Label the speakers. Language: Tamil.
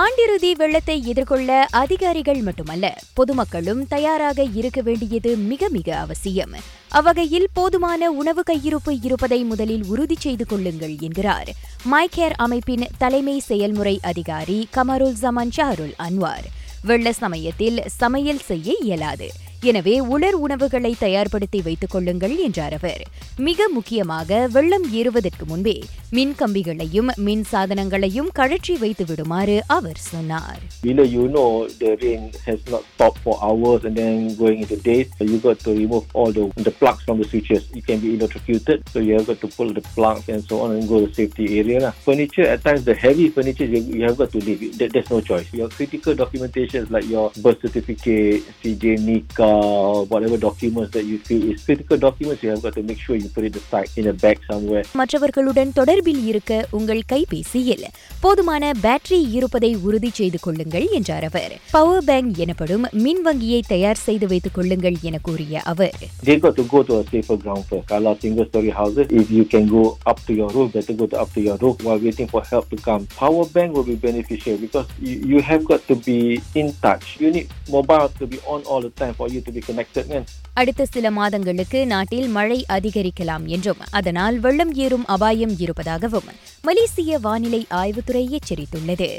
Speaker 1: ஆண்டிறுதி வெள்ளத்தை எதிர்கொள்ள அதிகாரிகள் மட்டுமல்ல பொதுமக்களும் தயாராக இருக்க வேண்டியது மிக மிக அவசியம். அவ்வகையில் போதுமான உணவு கையிருப்பு இருப்பதை முதலில் உறுதி செய்து கொள்ளுங்கள் என்கிறார். மைகேர் அமைப்பின் தலைமை செயல்முறை அதிகாரி கமருல் ஜமான் ஷாருல் அன்வார். வெள்ள சமயத்தில் சமையல் செய்ய இயலாது. எனவே உலர் உணவுகளை தயார்படுத்தி வைத்துக் கொள்ளுங்கள் என்றார் அவர் மிக முக்கியமாக வெள்ளம் ஏறுவதற்கு முன்பே மின் கம்பிகளையும் மின் சாதனங்களையும் கழற்றி வைத்து விடுமாறு அவர் சொன்னார்
Speaker 2: Bila you know the rain has not stopped for hours and then going into days, you got to remove all the, the plugs from the switches. It can be electrocuted, so you have got to pull the plugs and so on and go to safety area. Lah. Furniture, at times the heavy furniture, you, you have got to leave. There, there's no choice. Your critical documentation like your birth certificate, CJ NICA, whatever documents that you feel is critical documents, you have got to make sure you put it aside in a bag somewhere.
Speaker 1: மற்றவர்களுடன் தொடர்பில் இருக்க உங்கள் கைபேசியில் போதுமான பேட்டரி இருப்பதை உறுதி செய்து கொள்ளுங்கள் என்றார் அவர் பவர் பேங்க் எனப்படும் மின் வங்கியை தயார் செய்து வைத்துக் கொள்ளுங்கள் என கூறிய அவர்
Speaker 2: They got to go to a safer ground first. Kalau single story houses, if you can go up to your roof, better go to up to your roof while waiting for help to come. Power bank will be beneficial because you, you have got to be in touch. You need mobile to be on all the time for you to be connected.
Speaker 1: அடுத்த சில மாதங்களுக்கு நாட்டில் மழை அதிகரிக்கலாம் என்றும் அதனால் வெள்ளம் ஏறும் அபாயம் இருப்பதாகவும் மலேசிய வானிலை ஆய்வுத்துறை எச்சரித்துள்ளது